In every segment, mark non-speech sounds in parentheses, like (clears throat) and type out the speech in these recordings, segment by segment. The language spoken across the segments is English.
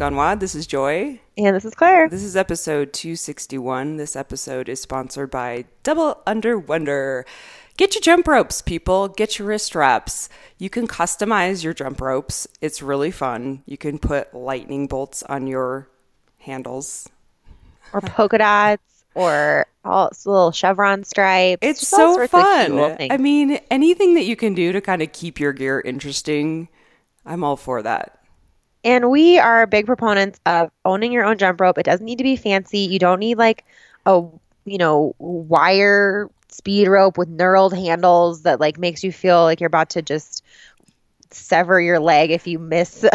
Gone WOD. This is Joy. And this is Claire. This is episode 261. This episode is sponsored by Double Under Wonder. Get your jump ropes, people. Get your wrist wraps. You can customize your jump ropes. It's really fun. You can put lightning bolts on your handles or polka dots or all little chevron stripes. It's so fun. I mean, anything that you can do to kind of keep your gear interesting, I'm all for that. And we are big proponents of owning your own jump rope. It doesn't need to be fancy. You don't need like a you know wire speed rope with knurled handles that like makes you feel like you're about to just sever your leg if you miss. (laughs)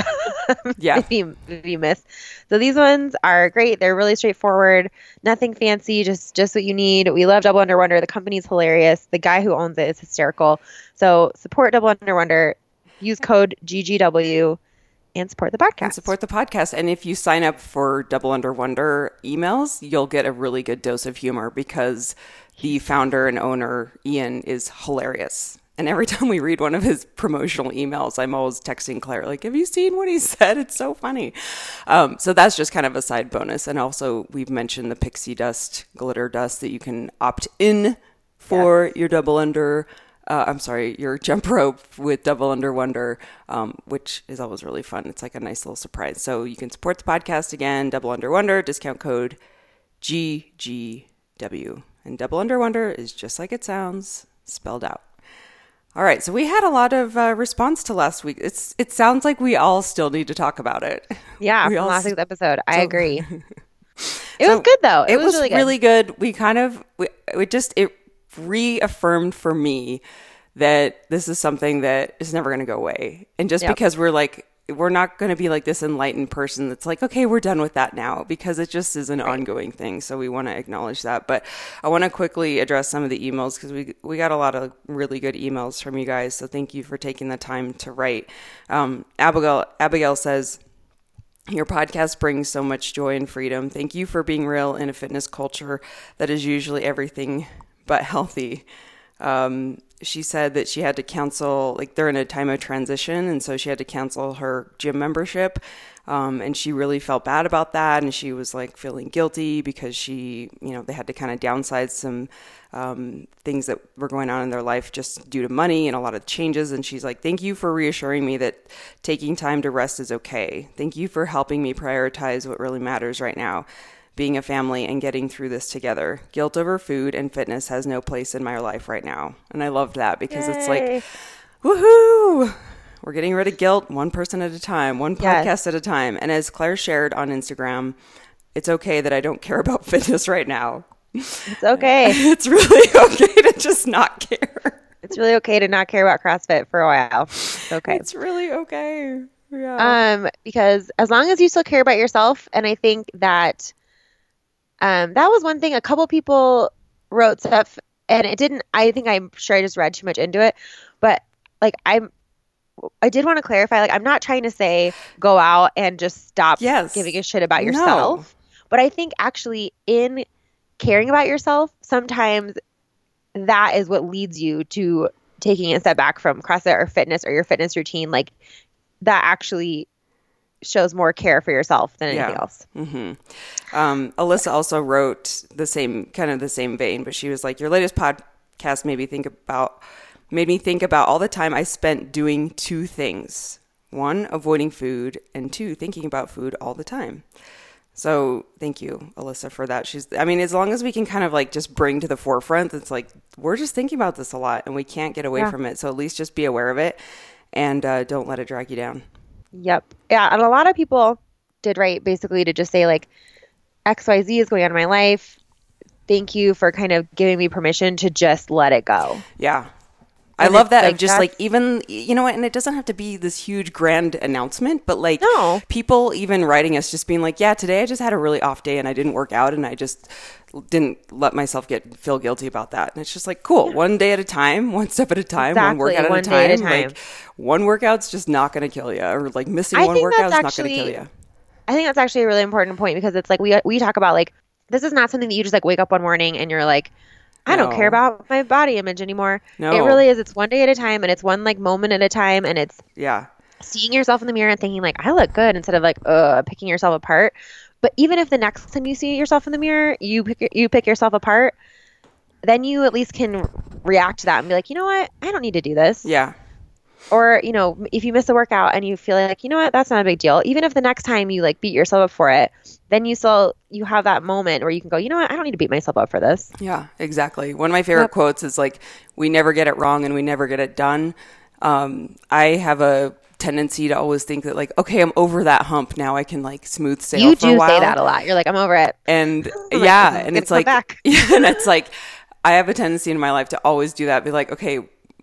Yeah. If you if you miss. So these ones are great. They're really straightforward. Nothing fancy just just what you need. We love double under wonder. The company's hilarious. The guy who owns it is hysterical. So support double under wonder. Use code ggw and support the podcast. And support the podcast. And if you sign up for Double Under Wonder emails, you'll get a really good dose of humor because the founder and owner, Ian, is hilarious. And every (laughs) time we read one of his promotional emails, I'm always texting Claire, like, have you seen what he said? It's so funny. Um, so that's just kind of a side bonus. And also, we've mentioned the pixie dust, glitter dust that you can opt in for your double under. Uh, I'm sorry, your (laughs) jump rope with Double Under Wonder, um, which is always really fun. It's like a nice little surprise. So you can support the podcast again, Double Under Wonder, discount code GGW. And Double Under Wonder is just like it sounds, spelled out. All right, so we had a lot of uh, response to last week. It's it sounds like we all still need to talk about it. (laughs) Yeah, from last week's episode. I agree. (laughs) it so was good though. It, it was, was, really good. really good. We kind of we, we just it reaffirmed for me that this is something that is never going to go away. And just yep. because we're like we're not going to be like this enlightened person that's like, okay, we're done with that now because it just is an right. ongoing thing. So we want to acknowledge that. But I want to quickly address some of the emails because we we got a lot of really good emails from you guys. So thank you for taking the time to write. Um, Abigail Abigail says. Your podcast brings so much joy and freedom. Thank you for being real in a fitness culture that is usually everything but healthy. Um, she said that she had to cancel, like they're in a time of transition, and so she had to cancel her gym membership. Um, and she really felt bad about that, and she was like feeling guilty because she, you know, they had to kind of downsize some um, things that were going on in their life just due to money and a lot of changes. And she's like, "Thank you for reassuring me that taking time to rest is okay. Thank you for helping me prioritize what really matters right now." Being a family and getting through this together. Guilt over food and fitness has no place in my life right now. And I love that because Yay. it's like, woohoo! We're getting rid of guilt one person at a time, one podcast yes. at a time. And as Claire shared on Instagram, it's okay that I don't care about (laughs) fitness right now. It's okay. (laughs) it's really (laughs) okay to just not care. It's really okay to not care about CrossFit for a while. It's okay. It's really okay. Yeah. Um, because as long as you still care about yourself, and I think that um, that was one thing. A couple people wrote stuff, and it didn't. I think I'm sure I just read too much into it, but like I'm. I did want to clarify, like I'm not trying to say go out and just stop yes. giving a shit about yourself. No. But I think actually in caring about yourself, sometimes that is what leads you to taking a step back from CrossFit or fitness or your fitness routine. Like that actually shows more care for yourself than anything yeah. else. Mm-hmm. Um, Alyssa also wrote the same kind of the same vein, but she was like, "Your latest podcast made me think about made me think about all the time I spent doing two things: one, avoiding food, and two, thinking about food all the time." So thank you, Alyssa, for that. She's, I mean, as long as we can kind of like just bring to the forefront, it's like we're just thinking about this a lot and we can't get away yeah. from it. So at least just be aware of it and uh, don't let it drag you down. Yep. Yeah, and a lot of people did write basically to just say like XYZ is going on in my life. Thank you for kind of giving me permission to just let it go. Yeah. I love that. Like, just like even you know what, and it doesn't have to be this huge grand announcement, but like no. people even writing us just being like, "Yeah, today I just had a really off day and I didn't work out and I just didn't let myself get feel guilty about that." And it's just like, cool, yeah. one day at a time, one step at a time, exactly. one workout one at, a time. at a time. Like one workout's just not going to kill you, or like missing I one workout is not going to kill you. I think that's actually a really important point because it's like we we talk about like this is not something that you just like wake up one morning and you're like I don't care about my body image anymore. No. It really is. It's one day at a time and it's one like moment at a time and it's Yeah. seeing yourself in the mirror and thinking like I look good instead of like uh picking yourself apart. But even if the next time you see yourself in the mirror, you pick you pick yourself apart, then you at least can react to that and be like, you know what, I don't need to do this. Yeah. Or you know, if you miss a workout and you feel like, you know what, that's not a big deal. Even if the next time you like beat yourself up for it, then you still you have that moment where you can go, you know what, I don't need to beat myself up for this. Yeah, exactly. One of my favorite yep. quotes is like, "We never get it wrong and we never get it done." Um, I have a tendency to always think that like okay i'm over that hump now i can like smooth sail you do say that a lot you're like i'm over it and (laughs) yeah like, and it's like (laughs) yeah, and it's like i have a tendency in my life to always do that be like okay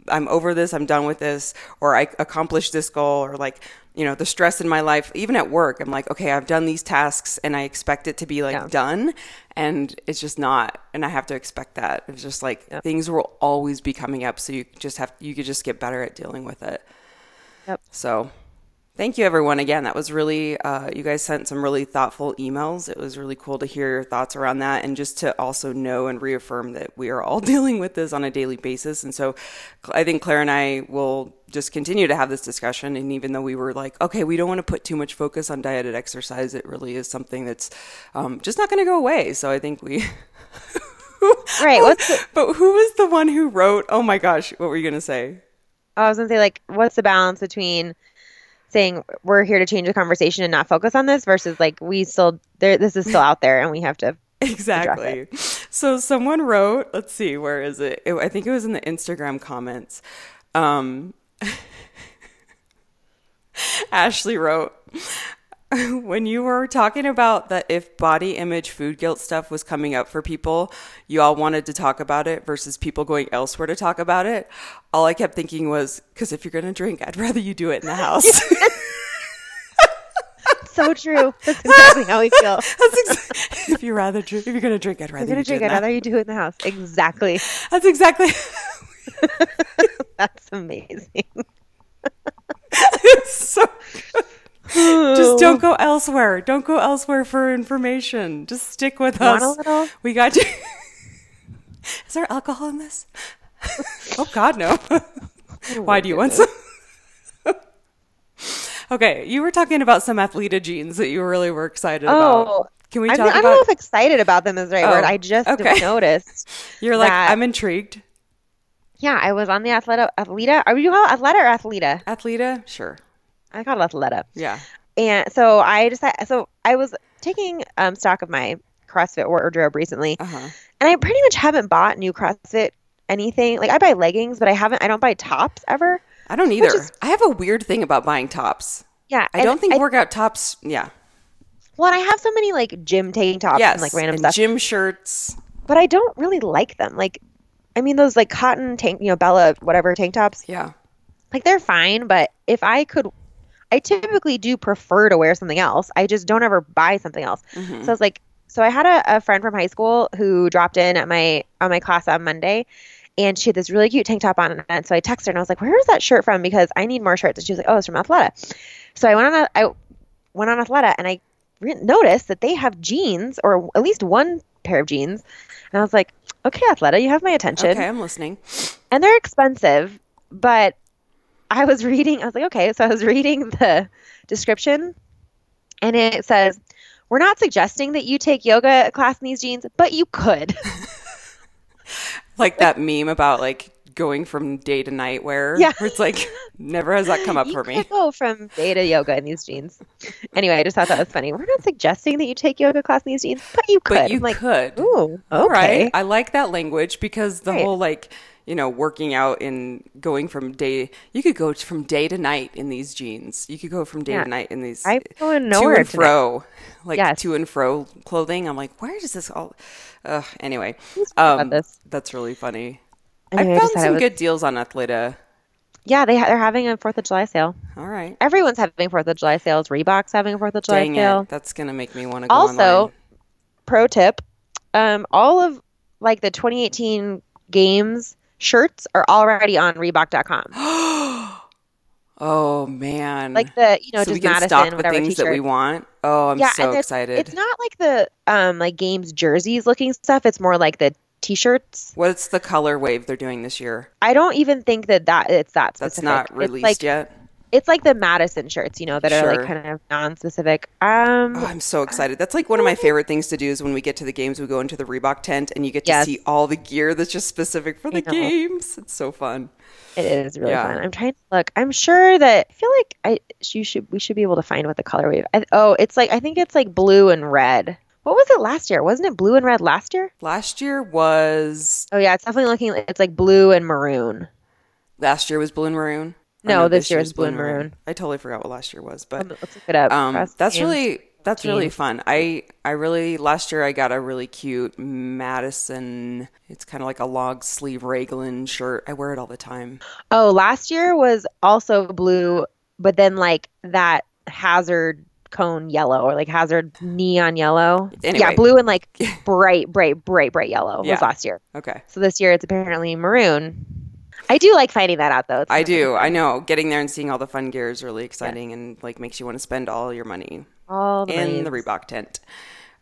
i'm over this i'm done with this or i accomplished this goal or like you know the stress in my life even at work i'm like okay i've done these tasks and i expect it to be like yeah. done and it's just not and i have to expect that it's just like things will always be coming up so you just have you could just get better at dealing with it Yep. So thank you everyone again. That was really uh, you guys sent some really thoughtful emails. It was really cool to hear your thoughts around that and just to also know and reaffirm that we are all (laughs) dealing with this on a daily basis. And so i think claire and i will just continue to have this discussion. And even though we were like okay we don't want to put too much focus on diet and exercise it really is something that's um, just not going to go away. So i think we (laughs) right what's the- but who was the one who wrote oh my gosh what were you going to say? I was gonna say like, what's the balance between saying we're here to change the conversation and not focus on this versus like we still there this is still out there and we have to (laughs) exactly. So someone wrote let's see where is it? it i think it was in the instagram comments. Um (laughs) ashley wrote (laughs) when you were talking about that if body image food guilt stuff was coming up for people you all wanted to talk about it versus people going elsewhere to talk about it all i kept thinking was because if you're going to drink i'd (laughs) rather you do it in the house. (laughs) So true. That's exactly how we feel. Ex- if you rather drink if you're going to drink i'd rather you're you drink i'd rather you do it in the house. Exactly. That's exactly that's amazing. It's so good just don't (laughs) go elsewhere. Don't go elsewhere for information. Just stick with Want us. A little? We got you. (laughs) Is there alcohol in this? (laughs) oh God, no. Why do you want some? okay, you were talking about some Athleta jeans that you really were excited oh, about. Can we I talk mean, about? I don't know if excited about them is the right Oh, word. I just okay. noticed. You're like, I'm intrigued. Yeah, I was on the Athleta. Athleta. Are you call Athleta or Athleta? Athleta, sure. I call it up. Yeah. And so I decided. So I was taking um, stock of my CrossFit wardrobe recently, Uh huh. and I pretty much haven't bought new CrossFit anything. Like I buy leggings, but I haven't. I don't buy tops ever. I don't either. is- I have a weird thing about buying tops. Yeah, I don't think I, workout tops. Yeah. Well, and I have so many like gym tank tops yes. and like random and stuff, gym shirts. but I don't really like them. Like, I mean, those like cotton tank, you know, Bella whatever tank tops. Yeah. like they're fine, but if I could, I typically do prefer to wear something else. I just don't ever buy something else. Mhm. So I was like, so I had a, a friend from high school who dropped in at my on my class on Monday, and she had this really cute tank top on. And so I texted her and I was like, "Where is that shirt from?" Because I need more shirts. And she was like, "Oh, it's from Athleta." So I went on a, I went on Athleta and I re- noticed that they have jeans or at least one pair of jeans, and I was like, "Okay, Athleta, you have my attention." Okay, I'm listening. and they're expensive, but I was reading, I was like, okay, so I was reading the description and it says, we're not suggesting that you take yoga class in these jeans, but you could. (laughs) Like that meme about like going from day to night wear. Yeah. Where it's like never has that come up you for me. go from day to yoga in these jeans. Anyway, I just thought that was funny. We're not suggesting that you take yoga class in these jeans, but you could. But you like, could. ooh, okay. right. I like that language because the Right. whole like, you know, working out and going from day you could go from day to night in these jeans. You could go from day Yeah. to night in these I'm going to nowhere and tonight. fro. Like Yes. to and fro clothing. I'm like, where does this all Ugh, anyway. Who's talking about Um this? that's really funny. Anyway, I I found it some was- good deals on Athleta. Yeah, they ha- they're having a Fourth of July sale. All right. Everyone's having Fourth of July sales. Reebok's having a Fourth of July Dang sale. it. That's gonna make me want to go Also, online. pro tip um, all of like the 2018 games shirts are already on reebok.com (gasps) Oh man. like the you know so just madison stock the whatever things that we t-shirt want. Oh, I'm yeah so excited. it's not like the um like games jerseys looking stuff it's more like the t-shirts What's the color wave they're doing this year? i don't even think that that it's that That's specific not It's released like yet. It's like the Madison shirts, you know, that are like kind of non-specific. Um, Oh, I'm so excited. That's like one of my favorite things to do is when we get to the games, we go into the Reebok tent and you get to Yes. see all the gear that's just specific for the games. It's so fun. It is really Yeah. fun. I'm trying to look. I'm sure that I feel like I you should we should be able to find what the colorway. I, oh, it's like I think it's like blue and red. What was it last year? Wasn't it blue and red last year? Last year was Oh yeah, it's definitely looking. It's like blue and maroon. last year was blue and maroon. Or No, this year year's is blue and maroon. I totally forgot what last year was, but Let's look it up. um, that's really that's really fun. I I really last year I got a really cute Madison. It's kind of like a long sleeve raglan shirt. I wear it all the time. Oh, last year was also blue, but then like that hazard cone yellow or like hazard neon yellow. Anyway. Yeah, blue and like (laughs) bright, bright, bright, bright yellow Yeah. was last year. Okay. So this year it's apparently maroon. I do like finding that out though. It's I do. I know. Getting there and seeing all the fun gear is really exciting and like makes you want to spend all your money all the in the. Reebok tent.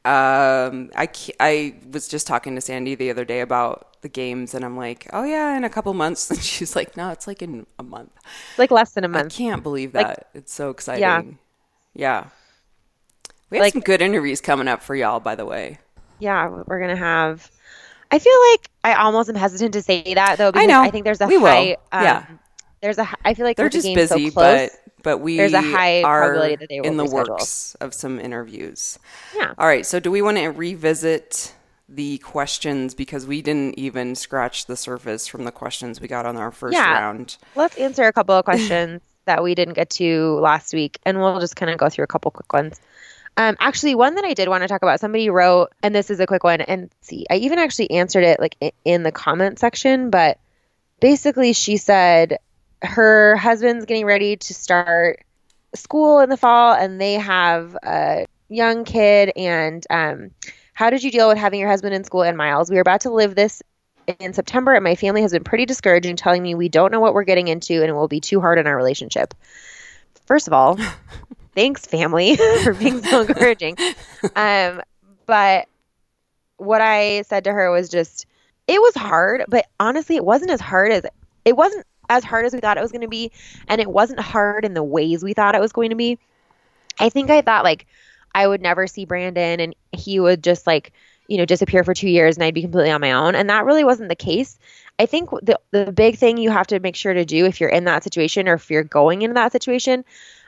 Um, I I was just talking to Sandy the other day about the games, and I'm like, oh yeah, in a couple months, (laughs) and she's like, no, it's like in a month. It's like less than a month. I can't believe Like- that. it's so exciting. Yeah. We have Like- some good interviews coming up for y'all, by the way. Yeah, we're gonna have. I feel like I almost am hesitant to say that though because know. I think there's a We will. high. Um, Yeah. There's a. I feel like They're the just game so busy, close, but but we there's a high are probability that they will in the reschedule. works of some interviews. Yeah. All right. So do we want to revisit the questions because we didn't even scratch the surface from the questions we got on our first Yeah. round? Let's answer a couple of questions (clears throat) that we didn't get to last week, and we'll just kind of go through a couple quick ones. Um, actually, one that I did want to talk about, somebody wrote, and this is a quick one, and see, I even actually answered it like in the comment section, but basically she said her husband's getting ready to start school in the fall, and they have a young kid, and um, how did you deal with having your husband in school and Miles? We are about to live this in September, and my family has been pretty discouraging, telling me we don't know what we're getting into and it will be too hard in our relationship. First of all, (laughs) thanks, family, (laughs) for being so (laughs) encouraging. Um, but what I said to her was just, it was hard, but honestly, it wasn't as hard as it wasn't as hard as we thought it was going to be, and it wasn't hard in the ways we thought it was going to be. I think I thought like I would never see Brandon and he would just like, you know, disappear for two years and I'd be completely on my own. And that really wasn't the case. I think the the big thing you have to make sure to do if you're in that situation or if you're going into that situation,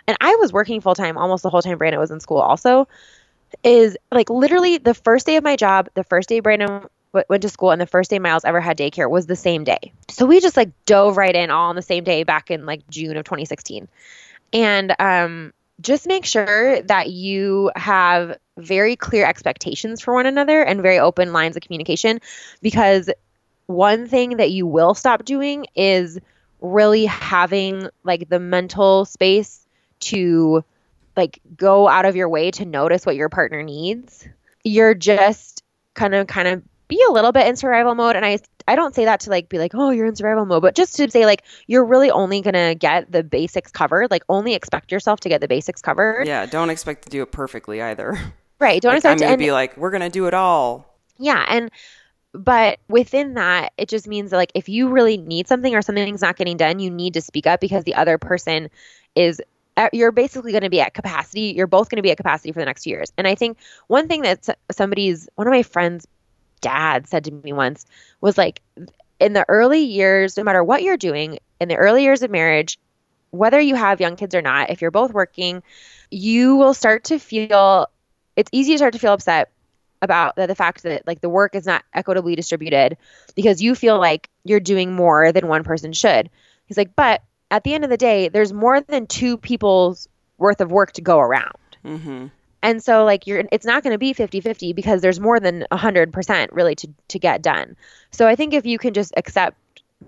and I was working full time almost the whole time Brandon was in school also, is like literally the first day of my job, the first day Brandon w- went to school, and the first day Miles ever had daycare was the same day. So we just like dove right in all on the same day back in like June of 2016. And um, just make sure that you have very clear expectations for one another and very open lines of communication because one thing that you will stop doing is really having like the mental space to like go out of your way to notice what your partner needs. You're just kind of kind of be a little bit in survival mode and I I don't say that to like be like, "Oh, you're in survival mode," but just to say like you're really only going to get the basics covered. Like only expect yourself to get the basics covered. Yeah. Don't expect to do it perfectly either. (laughs) Right. Don't Like, expect I'm to gonna and- be like, we're gonna do it all. Yeah, and but within that, it just means that like if you really need something or something's not getting done, you need to speak up because the other person is you're basically going to be at capacity. You're both going to be at capacity for the next years. And I think one thing that somebody's one of my friends' dad said to me once was like in the early years, no matter what you're doing in the early years of marriage, whether you have young kids or not, if you're both working, you will start to feel it's easy to start to feel upset about the, the fact that like the work is not equitably distributed because you feel like you're doing more than one person should. He's like, but at the end of the day, there's more than two people's worth of work to go around. Mm-hmm. And so like you're it's not going to be 50-50 because there's more than 100% really to to get done. So I think if you can just accept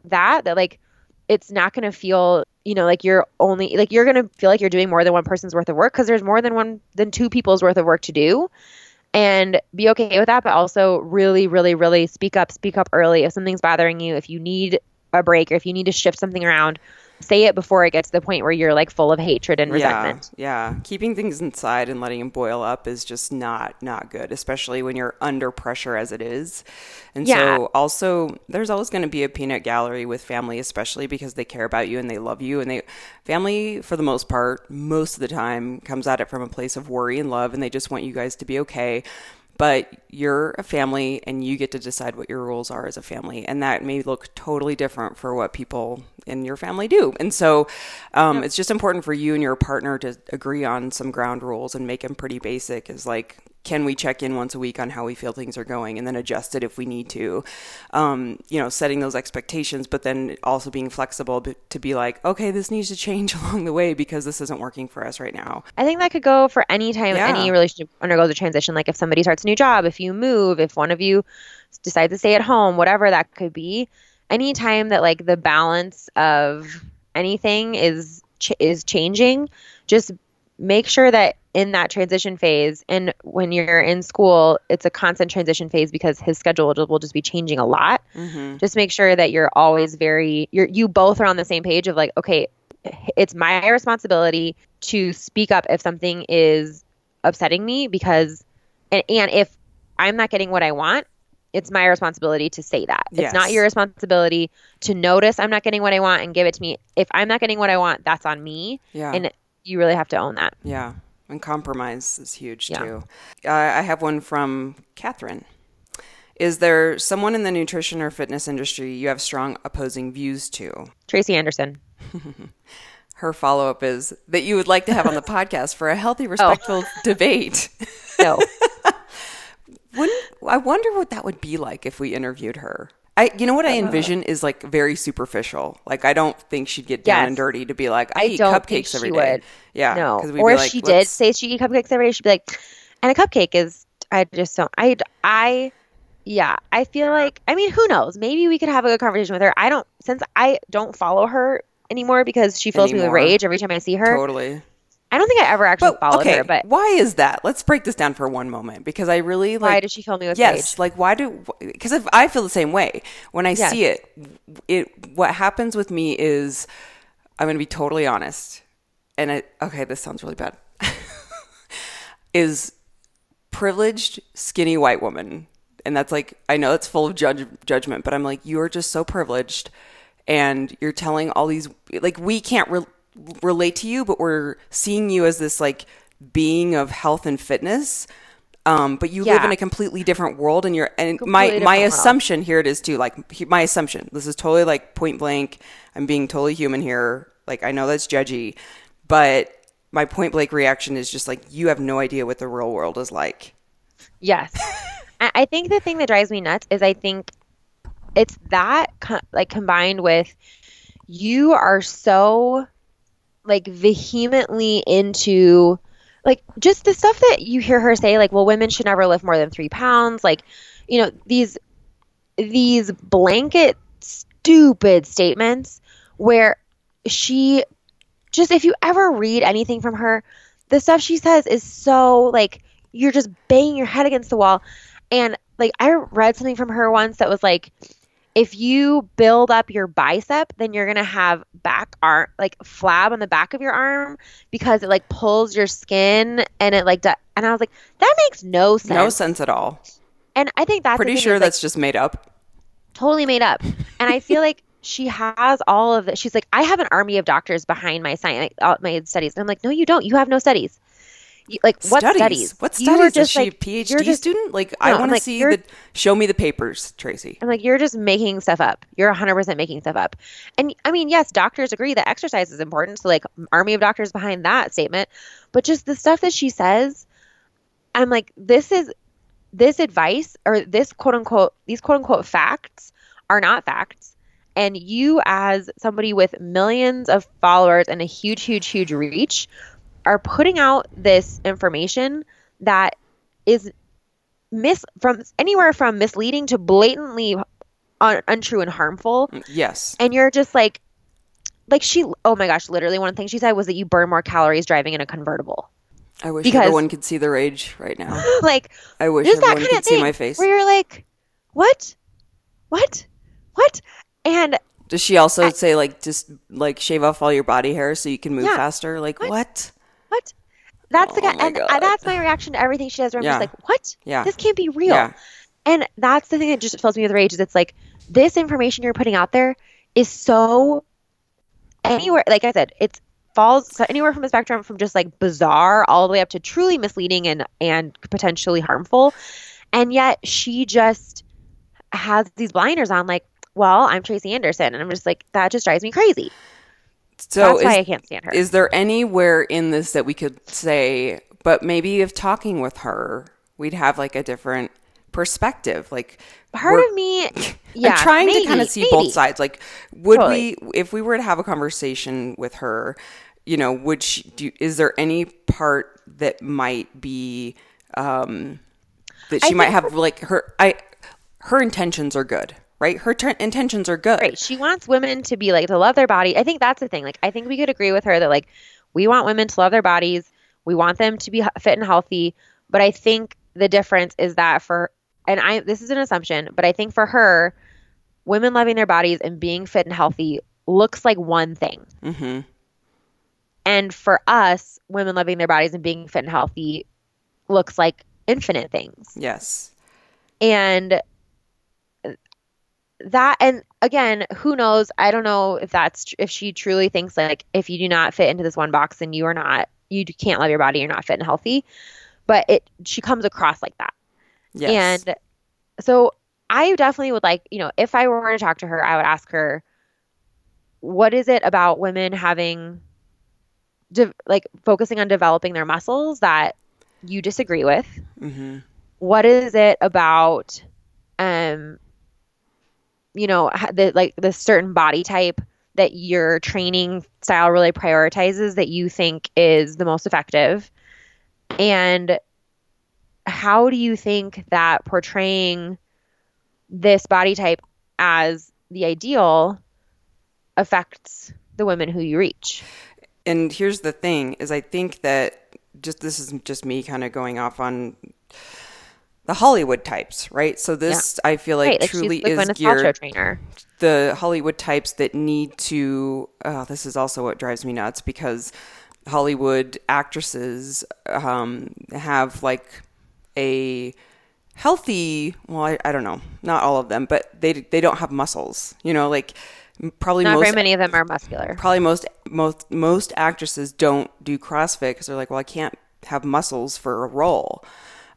that that like it's not going to feel, you know, like you're only like you're going to feel like you're doing more than one person's worth of work because there's more than one than two people's worth of work to do. And be okay with that, but also really really really speak up, speak up early if something's bothering you, if you need a break or if you need to shift something around, say it before it gets to the point where you're like full of hatred and resentment. Yeah, yeah. Keeping things inside and letting them boil up is just not not good, especially when you're under pressure as it is. And yeah. so also there's always going to be a peanut gallery with family especially because they care about you and they love you and they family for the most part most of the time comes at it from a place of worry and love and they just want you guys to be okay but you're a family and you get to decide what your rules are as a family and that may look totally different for what people in your family do and so um, yep. it's just important for you and your partner to agree on some ground rules and make them pretty basic is like can we check in once a week on how we feel things are going and then adjust it if we need to um, you know setting those expectations but then also being flexible to be like okay this needs to change (laughs) along the way because this isn't working for us right now i think that could go for any time yeah. any relationship undergoes a transition like if somebody starts a new job if you move if one of you decides to stay at home whatever that could be anytime that like the balance of anything is ch- is changing just make sure that in that transition phase and when you're in school it's a constant transition phase because his schedule will just be changing a lot mm-hmm. just make sure that you're always very you're you both are on the same page of like okay it's my responsibility to speak up if something is upsetting me because and, and if i'm not getting what i want it's my responsibility to say that. Yes. It's not your responsibility to notice I'm not getting what I want and give it to me. If I'm not getting what I want, that's on me. Yeah. And you really have to own that. Yeah. And compromise is huge yeah. too. Uh, I have one from Catherine. Is there someone in the nutrition or fitness industry you have strong opposing views to? Tracy Anderson. (laughs) Her follow up is that you would like to have on the (laughs) podcast for a healthy, respectful oh. (laughs) debate. No. when, I wonder what that would be like if we interviewed her. I, you know what I uh-huh. envision is like very superficial. Like I don't think she'd get down yes. and dirty to be like, I, I eat cupcakes every day. Would. Yeah, no. Or if like, she did say she eat cupcakes every day, she'd be like, and a cupcake is. I just don't. I I yeah. I feel like. I mean, who knows? Maybe we could have a good conversation with her. I don't since I don't follow her anymore because she fills anymore. me with rage every time I see her. Totally. I don't think I ever actually but, followed okay, her, but why is that? Let's break this down for one moment because I really like. Why does she fill me with yes? Rage? Like why do? Because if I feel the same way when I yes. see it. It what happens with me is I'm going to be totally honest, and it okay. This sounds really bad. (laughs) is privileged skinny white woman, and that's like I know it's full of judge, judgment, but I'm like you are just so privileged, and you're telling all these like we can't. Re- relate to you, but we're seeing you as this like being of health and fitness. Um, but you yeah. live in a completely different world, and you're and completely my my assumption here it is too. Like my assumption, this is totally like point blank. I'm being totally human here. Like I know that's judgy, but my point blank reaction is just like you have no idea what the real world is like. Yes, (laughs) I think the thing that drives me nuts is I think it's that like combined with you are so like vehemently into like just the stuff that you hear her say like well women should never lift more than three pounds. Like you know these these blanket stupid statements where she just if you ever read anything from her the stuff she says is so like you're just banging your head against the wall. And like i read something from her once that was like if you build up your bicep, then you're gonna have back arm like flab on the back of your arm because it like pulls your skin and it like do- and I was like that makes no sense. No sense at all. And I think that's pretty sure is, that's like, just made up. Totally made up. And I feel (laughs) like she has all of it. She's like, I have an army of doctors behind my science, my studies. And I'm like, no, you don't. You have no studies like what studies? studies? What studies? Just, is she like, a PhD just, student? Like no, I want to like, see the show me the papers, Tracy. I'm like you're just making stuff up. You're 100 percent making stuff up. And I mean, yes, doctors agree that exercise is important. So like army of doctors behind that statement, but just the stuff that she says, I'm like this is this advice or this quote unquote these quote unquote facts are not facts. And you, as somebody with millions of followers and a huge, huge, huge reach, are putting out this information that is mis from anywhere from misleading to blatantly un- untrue and harmful. Mm, yes. And you're just like like she oh my gosh, literally one of the things she said was that you burn more calories driving in a convertible. I wish because, everyone could see the rage right now. (laughs) like I wish everyone could see my face. Where you're like, What? What? What? And Does she also I, say like just like shave off all your body hair so you can move yeah. faster? Like what? What? What? That's oh the guy, and God. that's my reaction to everything she does. Where I'm yeah. just like, what? Yeah. This can't be real. Yeah. And that's the thing that just fills me with rage. Is it's like this information you're putting out there is so anywhere. Like I said, it's falls anywhere from a spectrum from just like bizarre all the way up to truly misleading and and potentially harmful and yet she just has these blinders on like well i'm tracy anderson and i'm just like that just drives me crazy so that's is, why i can't stand her is there anywhere in this that we could say but maybe if talking with her we'd have like a different perspective like part of me (laughs) yeah I'm trying maybe, to kind of see maybe. both sides like would Totally. we if we were to have a conversation with her you know would she do is there any part that might be um that I she might have like her i her intentions are good right her intentions are good Right. She wants women to be like to love their body. I think that's the thing. Like I think we could agree with her that like we want women to love their bodies. We want them to be fit and healthy. But I think the difference is that for and I this is an assumption, but I think for her, women loving their bodies and being fit and healthy looks like one thing. mm-hmm And for us, women loving their bodies and being fit and healthy looks like infinite things. yes And that and again, who knows? I don't know if that's if she truly thinks like if you do not fit into this one box then you are not you can't love your body, you're not fit and healthy. But it she comes across like that. yes And so I definitely would like, you know, if I were to talk to her, I would ask her what is it about women having de- like focusing on developing their muscles that you disagree with? mm-hmm What is it about um you know, the like the certain body type that your training style really prioritizes that you think is the most effective? And how do you think that portraying this body type as the ideal affects the women who you reach? and here's the thing is i think that just this is just me kind of going off on the hollywood types right so this i feel like right, truly like is geared trainer. the hollywood types that need to oh, this is also what drives me nuts because hollywood actresses um, have like a healthy well I, I don't know not all of them but they they don't have muscles you know like probably Not most very many of them are muscular. probably most most most actresses don't do CrossFit because they're like, well, I can't have muscles for a role.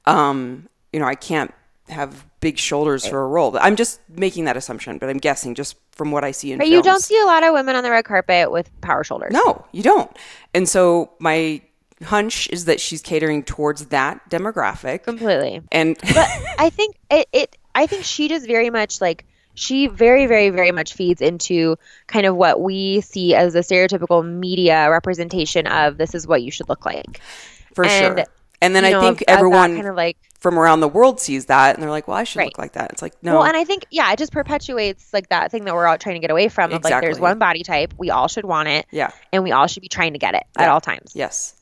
Um, you know, I can't have big shoulders uh, for a role. I'm just making that assumption, but I'm guessing just from what I see in But films. you don't see a lot of women on the red carpet with power shoulders. No, you don't. And so my hunch is that she's catering towards that demographic. completely. And But I think it, it I think she does very much like she very very very much feeds into kind of what we see as the stereotypical media representation of this is what you should look like. for And, sure. And then I know, think of- of that everyone kind of like from around the world sees that and they're like, well, I should Right. look like that. It's like, no. Well, and I think yeah, it just perpetuates like that thing that we're all trying to get away from. Of like, there's one body type, we all should want it, yeah. and we all should be trying to get it at all times. Yes.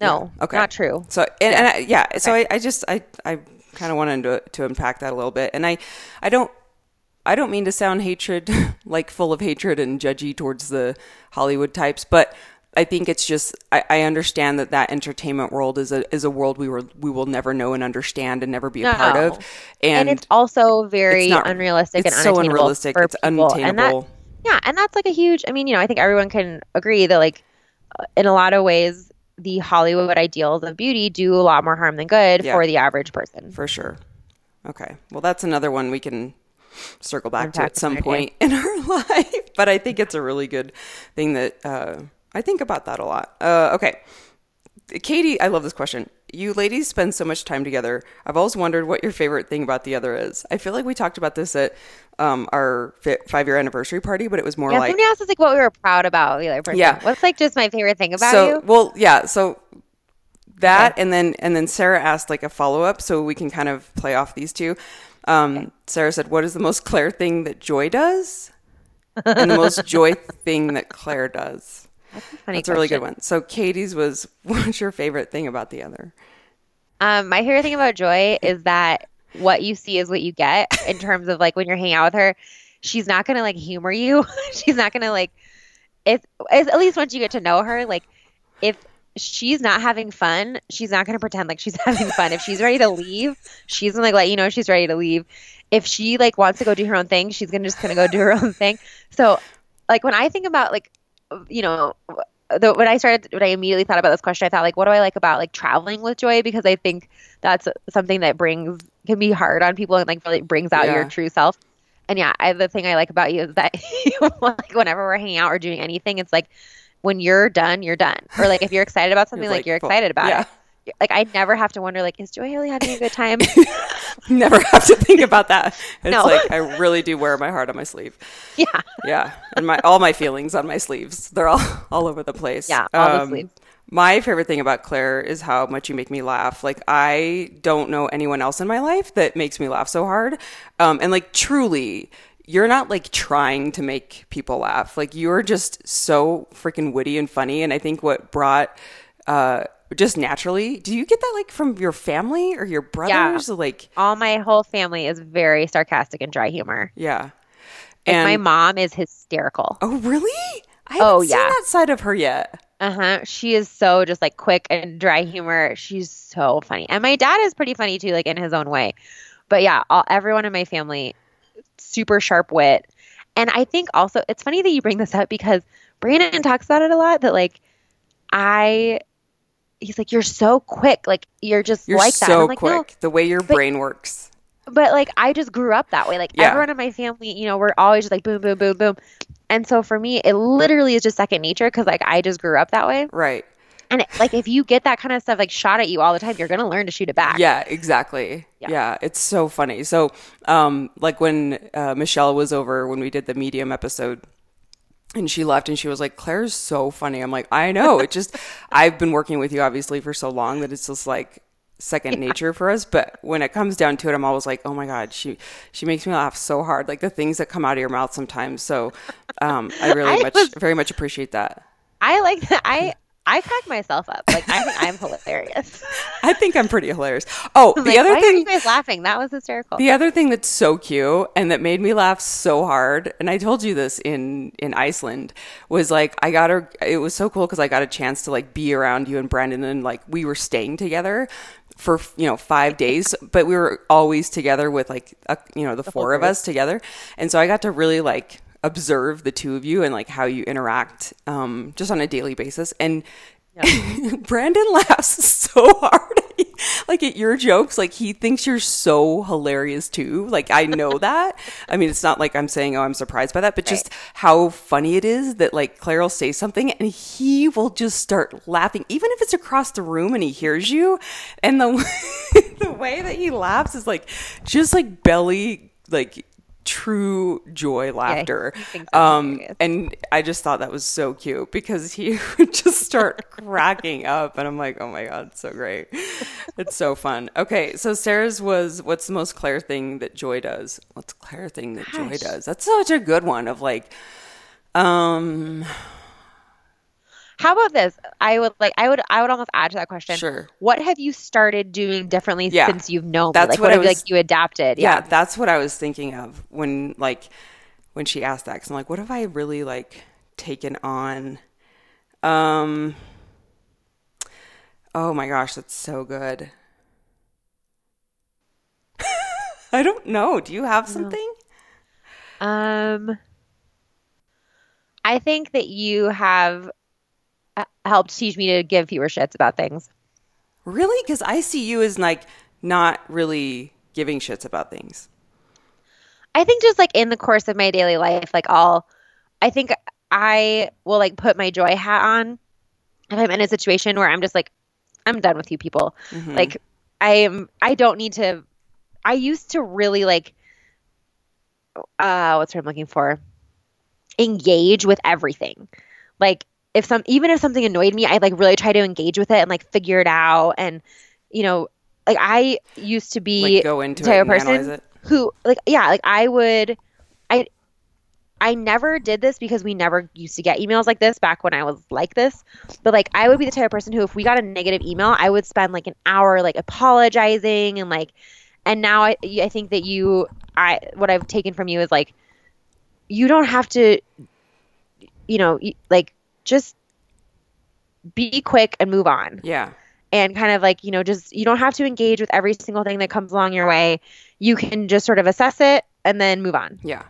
No, Yeah. Okay. not true. So and, and I, yeah, so I, I just I I kind of wanted to to unpack that a little bit, and I I don't I don't mean to sound hatred (laughs) like full of hatred and judgy towards the Hollywood types, but I think it's just I, I understand that that entertainment world is a is a world we were we will never know and understand and never be a part of, and, And, it's also very it's not- unrealistic it's and so unattainable unrealistic. It's people. And that, unattainable. yeah, and that's like a huge. I mean, you know, I think everyone can agree that like in a lot of ways, the Hollywood ideals of beauty do a lot more harm than good Yeah. for the average person. for sure. Okay, well that's another one we can circle back to at some point (laughs) in our life. But I think it's a really good thing that uh, I think about that a lot. Uh, okay, Katie, I love this question. You ladies spend so much time together. I've always wondered what your favorite thing about the other is. I feel like we talked about this at um, our five year anniversary party, but it was more Yeah, like somebody asked us like what we were proud about the other person. Yeah. What's like just my favorite thing about so you? well yeah so that and then and then sarah asked like a follow-up so we can kind of play off these two um, sarah said what is the most claire thing that joy does and the most (laughs) joy thing that claire does That's a funny that's a really good one so katie's was (laughs) what's your favorite thing about the other Um, my favorite thing about Joy (laughs) is that what you see is what you get in terms of like when you're hanging out with her. she's not gonna like humor you. (laughs) she's not gonna like if, if at least once you get to know her, like if she's not having fun, she's not gonna pretend like she's having fun. If she's ready to leave, she's gonna like let you know she's ready to leave. If she like wants to go do her own thing, she's gonna just gonna go do her own thing. So like when I think about like you know the, when I started, when I immediately thought about this question, I thought like, what do I like about like traveling with Joy? Because I think that's something that brings can be hard on people and like really brings out yeah. your true self. And yeah, I, the thing I like about you is that (laughs) like whenever we're hanging out or doing anything, it's like when you're done, you're done. Or like if you're excited about something, like, like, you're excited about yeah. it like I never have to wonder like is Joy Haley having a good time? (laughs) never have to think about that. It's no. like I really do wear my heart on my sleeve. Yeah. Yeah. And my all my feelings on my sleeves. They're all (laughs) all over the place. Yeah, all um, the sleeves. My favorite thing about Claire is how much you make me laugh. Like I don't know anyone else in my life that makes me laugh so hard. Um, and like truly, you're not like trying to make people laugh. Like you're just so freaking witty and funny. And I think what brought uh, just naturally. Do you get that like from your family or your brothers? Yeah. Like all my whole family is very sarcastic and dry humor. Yeah. And my mom is hysterical. Oh, really? I haven't oh, yeah. seen that side of her yet. Uh huh. She is so just like quick and dry humor. She's so funny. And my dad is pretty funny too, like in his own way. But yeah, all, everyone in my family, super sharp wit. And I think also, it's funny that you bring this up because Brandon talks about it a lot that like I he's like, you're so quick. Like you're just you're like that. so like, quick. No, the way your but, brain works. But like I just grew up that way. Like yeah. everyone in my family, you know, we're always just like boom, boom, boom, boom. And so for me, it literally is just second nature because like I just grew up that way. Right. And it, like if you get that kind of stuff like shot at you all the time, you're gonna learn to shoot it back. Yeah, exactly. Yeah, yeah it's so funny. So, um, like when uh, Michelle was over when we did the medium episode, and she left and she was like claire's so funny. I'm like i know. It just (laughs) (laughs) i've been working with you obviously for so long that it's just like second yeah. nature for us. But when it comes down to it i'm always like oh my god she she makes me laugh so hard. Like the things that come out of your mouth sometimes. So um i really (laughs) I much was, very much appreciate that. I like that i I crack myself up. Like I think I'm hilarious. (laughs) I think I'm pretty hilarious. Oh, (laughs) the like, other why thing. Are you guys laughing? That was hysterical. The other thing that's so cute and that made me laugh so hard, and I told you this in in Iceland, was like I got her. It was so cool because I got a chance to like be around you and Brandon, and like we were staying together for you know five days but we were always together with like a, you know the, the four of us together and so i got to really like observe the two of you and like how you interact um, just on a daily basis. And yeah. (laughs) Brandon laughs so hard, like at your jokes. Like he thinks you're so hilarious too. Like I know (laughs) that. I mean, it's not like I'm saying, "Oh, I'm surprised by that," but right. just how funny it is that like Claire will say something and he will just start laughing, even if it's across the room and he hears you. And the (laughs) the way that he laughs is like just like belly like true joy laughter. Yeah, um, and I just thought that was so cute because he (laughs) would just start (laughs) cracking up, and I'm like, oh my god, so great! It's so fun. Okay, so Sarah's was what's the most Claire thing that Joy does? What's Claire thing that Gosh. Joy does? That's such a good one. Of like, um. How about this? I would like I would I would almost add to that question. Sure. What have you started doing differently yeah. since you've known that's me? Like what, what have was, like you adapted? Yeah. yeah, that's what I was thinking of when like when she asked that. Cause I'm like, what have I really like taken on? Um. Oh my gosh, that's so good. (laughs) I don't know. Do you have something? Um. I think that you have helped teach me to give fewer shits about things. Really? Because I see you as like not really giving shits about things. I think just like in the course of my daily life, like I'll, I think I will like put my joy hat on if I'm in a situation where I'm just like, I'm done with you people. Mm-hmm. Like I am, I don't need to, I used to really like, uh, what's what I'm looking for? Engage with everything. Like if some even if something annoyed me, I'd like really try to engage with it and like figure it out. And you know, like I used to be like go into type of person who like yeah, like I would I I never did this because we never used to get emails like this back when I was like this. But like I would be the type of person who if we got a negative email, I would spend like an hour like apologizing and like and now I I think that you I what I've taken from you is like you don't have to, you know, like just be quick and move on. Yeah. And kind of like, you know, just you don't have to engage with every single thing that comes along your way. You can just sort of assess it and then move on. Yeah.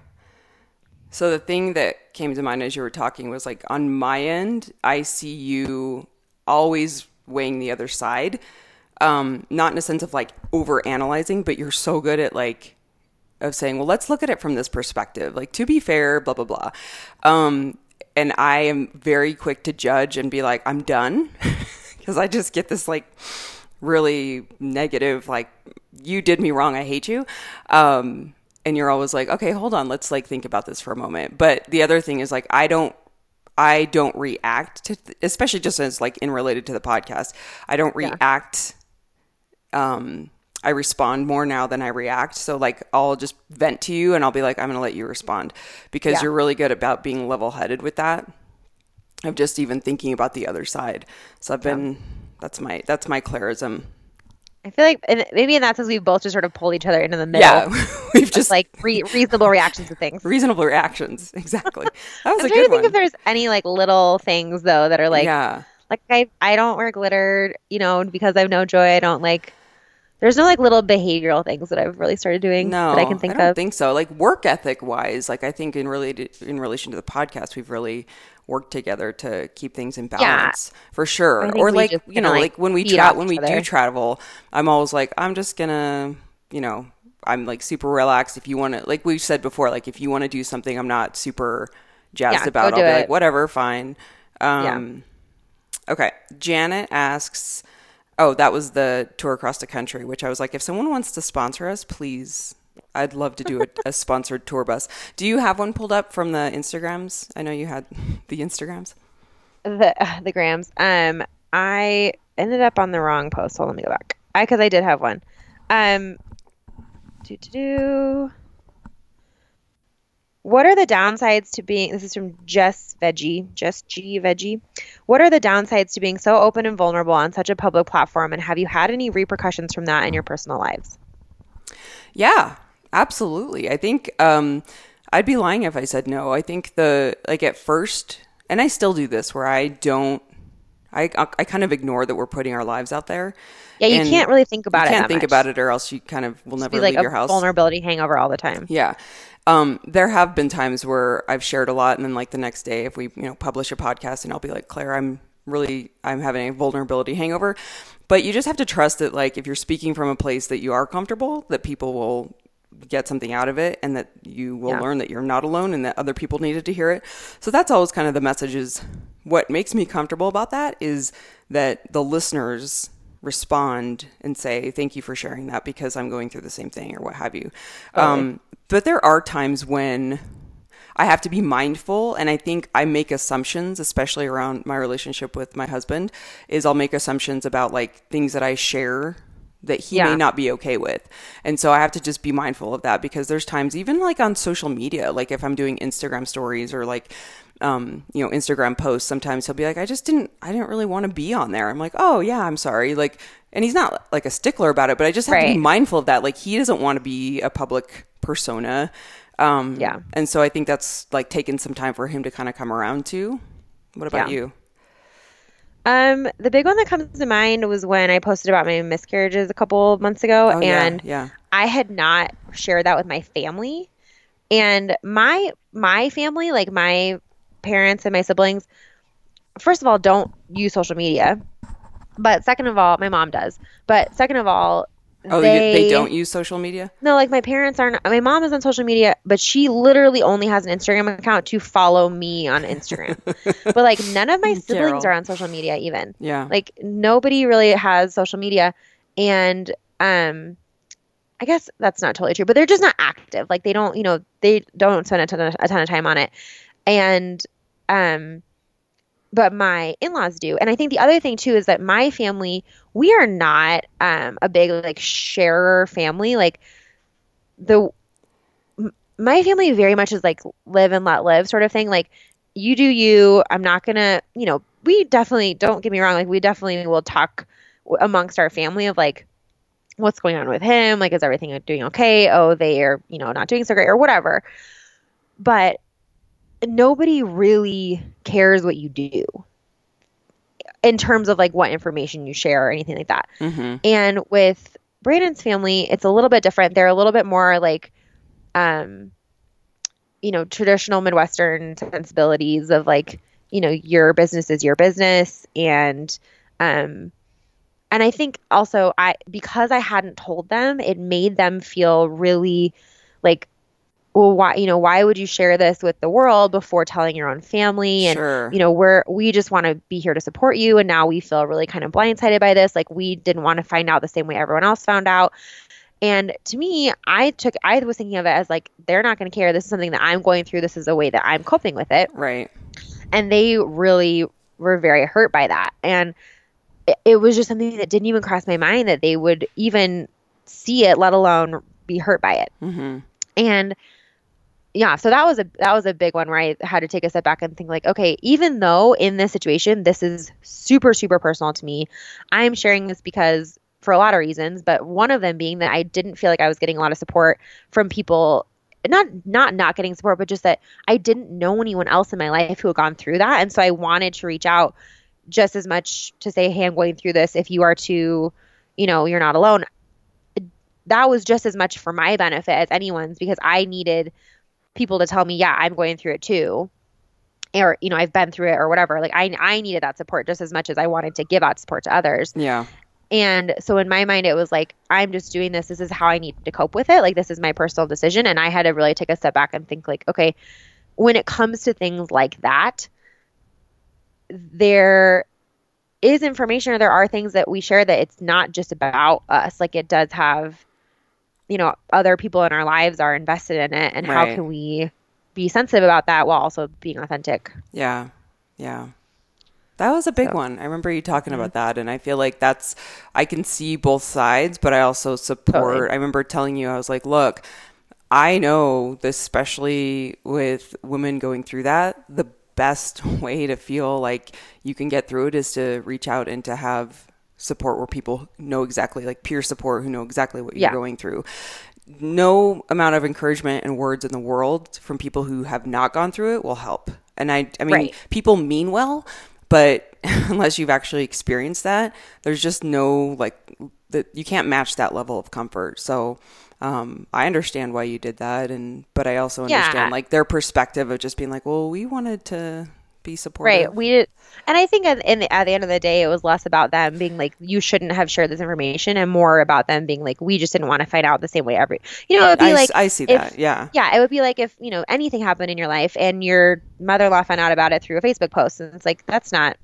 So the thing that came to mind as you were talking was like on my end, I see you always weighing the other side. Um, not in a sense of like over analyzing, but you're so good at like of saying, well, let's look at it from this perspective. Like to be fair, blah blah blah. Um, and I am very quick to judge and be like, I'm done, (laughs) because I just get this like really negative, like you did me wrong, I hate you. Um, and you're always like, okay, hold on, let's like think about this for a moment. But the other thing is like, I don't I don't react to, th- especially just as like in related to the podcast. I don't react. Yeah. Um, I respond more now than I react. So like I'll just vent to you and I'll be like, I'm gonna let you respond because yeah. you're really good about being level headed with that. Of just even thinking about the other side. So I've been. Yeah. That's my that's my clarism I feel like maybe in that sense we've both just sort of pulled each other into the middle. Yeah, (laughs) we've just like re- reasonable reactions to things. Reasonable reactions, (laughs) exactly. That was I'm a good to think one. if there's any like little things though that are like, yeah, like I I don't wear glitter, you know, because I have no joy. I don't like. There's no like little behavioral things that I've really started doing no, that I can think of. I don't of. think so. Like work ethic wise, like I think in related in relation to the podcast, we've really worked together to keep things in balance yeah. for sure. Or like you know, like, like when we tra- when we other. do travel, I'm always like I'm just gonna you know I'm like super relaxed. If you want to, like we said before, like if you want to do something, I'm not super jazzed yeah, about. I'll be it. like whatever, fine. Um, yeah. Okay, Janet asks. Oh, that was the tour across the country, which I was like, if someone wants to sponsor us, please I'd love to do a, a, sponsored tour bus. Do you have one pulled up from the Instagrams? I know you had (laughs) the Instagrams. The (laughs) the grams. Um, I ended up on the wrong post. Hold on, let me go back. I because I did have one. Um, do do do. What are the downsides to being? This is from Jess Veggie, Jess G Veggie. What are the downsides to being so open and vulnerable on such a public platform, and have you had any repercussions from that in your personal lives? Yeah, Absolutely. I think um, I'd be lying if I said no. I think the like at first, and I still do this where I don't. I, I kind of ignore that we're putting our lives out there. Yeah, you can't really think about you it. Can't think much. about it, or else you kind of will never like leave your house. Vulnerability hangover all the time. Yeah, um, there have been times where I've shared a lot, and then like the next day, if we you know publish a podcast, and I'll be like, Claire, I'm really I'm having a vulnerability hangover. But you just have to trust that like if you're speaking from a place that you are comfortable, that people will get something out of it and that you will yeah. learn that you're not alone and that other people needed to hear it. So that's always kind of the message is what makes me comfortable about that is that the listeners respond and say thank you for sharing that because I'm going through the same thing or what have you. Okay. Um, but there are times when I have to be mindful and I think I make assumptions especially around my relationship with my husband is I'll make assumptions about like things that I share that he yeah. may not be okay with. And so I have to just be mindful of that because there's times even like on social media, like if I'm doing Instagram stories or like um, you know, Instagram posts, sometimes he'll be like, I just didn't I didn't really want to be on there. I'm like, "Oh, yeah, I'm sorry." Like and he's not like a stickler about it, but I just have right. to be mindful of that. Like he doesn't want to be a public persona. Um, yeah. And so I think that's like taken some time for him to kind of come around to. What about yeah. you? Um, the big one that comes to mind was when I posted about my miscarriages a couple months ago, oh, and yeah, yeah. I had not shared that with my family, and my my family, like my parents and my siblings, first of all, don't use social media, but second of all, my mom does, but second of all, Oh, they, they don't use social media? No, like my parents aren't. My mom is on social media, but she literally only has an Instagram account to follow me on Instagram. (laughs) but like none of my siblings Carol. are on social media even. Yeah. Like nobody really has social media and um I guess that's not totally true, but they're just not active. Like they don't, you know, they don't spend a ton of, a ton of time on it. And um but my in-laws do. And i think the other thing too is that my family we are not um, a big like sharer family. Like the my family very much is like live and let live sort of thing. Like you do you. I'm not gonna you know we definitely don't get me wrong like we definitely will talk amongst our family of like what's going on with him like is everything doing okay? Oh they are you know not doing so great or whatever. But nobody really cares what you do in terms of like what information you share or anything like that. Mm-hmm. And with Brandon's family, it's a little bit different. They're a little bit more like, um, you know, traditional Midwestern sensibilities of like, you know, your business is your business. And, um, and I think also I, because I hadn't told them, it made them feel really like well why you know why would you share this with the world before telling your own family? And Sure. you know we're we just want to be here to support you. And now we feel really kind of blindsided by this. Like we didn't want to find out the same way everyone else found out. And to me i took i was thinking of it as like they're not going to care. This is something that i'm going through. This is a way that i'm coping with it. Right. and they really were very hurt by that. And it, it was just something that didn't even cross my mind that they would even see it let alone be hurt by it. Mm-hmm. and yeah, so that was a that was a big one where I had to take a step back and think like, okay, even though in this situation this is super super personal to me, I'm sharing this because for a lot of reasons, but one of them being that I didn't feel like I was getting a lot of support from people not not not getting support, but just that I didn't know anyone else in my life who had gone through that, and so I wanted to reach out just as much to say, hey, I'm going through this. If you are too, you know, you're not alone. That was just as much for my benefit as anyone's because I needed people to tell me, yeah, I'm going through it too. Or, you know, I've been through it or whatever. Like I I needed that support just as much as I wanted to give out support to others. Yeah. And so in my mind it was like I'm just doing this. This is how I need to cope with it. Like this is my personal decision and I had to really take a step back and think like, okay, when it comes to things like that, there is information or there are things that we share that it's not just about us. Like it does have you know, other people in our lives are invested in it and how can we be sensitive about that while also being authentic. Yeah. Yeah. That was a big So- Mm-hmm. one. I remember you talking about that. And I feel like that's, I can see both sides, but I also support. Totally. I remember telling you, I was like, look, I know, this, especially with women going through that, the best (laughs) way to feel like you can get through it is to reach out and to have support where people know exactly, like peer support who know exactly what you're Yeah. going through no amount of encouragement and words in the world from people who have not gone through it will help. And I, I mean, Right. people mean well, but (laughs) unless you've actually experienced that, there's just no like that you can't match that level of comfort. So, um, I understand why you did that, and but I also Yeah. understand like their perspective of just being like, well, we wanted to be supportive. Right. We did, and I think at, in the, at the end of the day, it was less about them being like, you shouldn't have shared this information, and more about them being like, we just didn't want to find out the same way every. You know, it would be I, like I see if- that. Yeah. Yeah, it would be like if, you know, anything happened in your life and your mother-in-law found out about it through a Facebook post and it's like that's not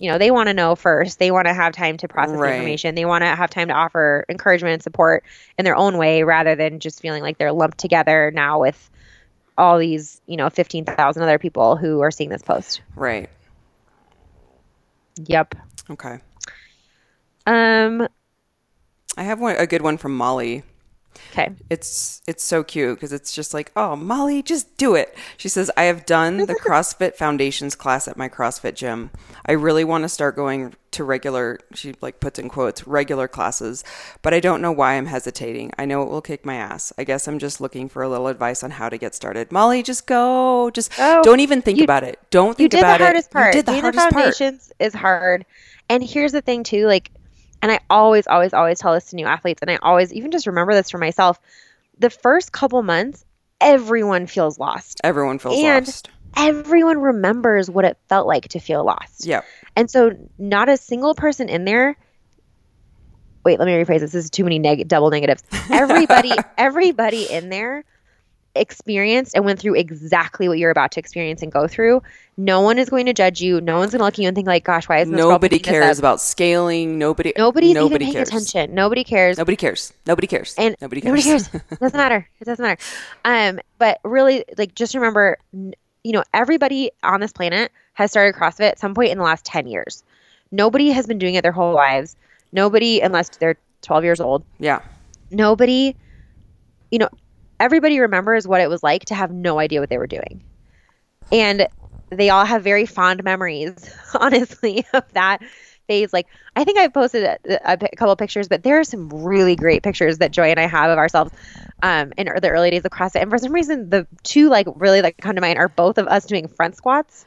you know, they want to know first. They want to have time to process Right. information. They want to have time to offer encouragement and support in their own way rather than just feeling like they're lumped together now with all these, you know, 15,000 other people who are seeing this post. Right. Yep. Okay. Um I have one, a good one from Molly. Okay. It's it's so cute because it's just like, oh, Molly, just do it. She says, I have done the (laughs) CrossFit Foundations class at my CrossFit gym. I really want to start going to regular. She like puts in quotes regular classes, but I don't know why I'm hesitating. I know it will kick my ass. I guess I'm just looking for a little advice on how to get started. Molly, just go. Just Oh, don't even think you- about it. Don't think about it. You did the hardest it. part. You did the Doing hardest the part. foundations is hard. And here's the thing too, like and I always, always, always tell this to new athletes, and I always even just remember this for myself. The first couple months, everyone feels lost. Everyone feels And- lost. Everyone remembers what it felt like to feel lost. Yep. And so not a single person in there Wait, let me rephrase this. This is too many neg- double negatives. (laughs) Everybody everybody in there experienced and went through exactly what you're about to experience and go through. No one is going to judge you. No one's going to look at you and think like, "Gosh, why isn't this Nobody cares up?" about scaling. Nobody. Nobody's nobody even paying cares. attention. Nobody cares. Nobody cares. Nobody cares. and nobody cares. Nobody cares. It doesn't matter. It doesn't matter. Um, but really, like, just remember, you know, everybody on this planet has started CrossFit at some point in the last ten years. Nobody has been doing it their whole lives. Nobody, unless they're twelve years old. yeah. Nobody, you know, everybody remembers what it was like to have no idea what they were doing, and they all have very fond memories, (laughs) honestly, of that phase. Like I think I've posted a, a, couple of pictures, but there are some really great pictures that Joy and I have of ourselves um, in the early days of CrossFit. And for some reason, the two like really like come to mind are both of us doing front squats.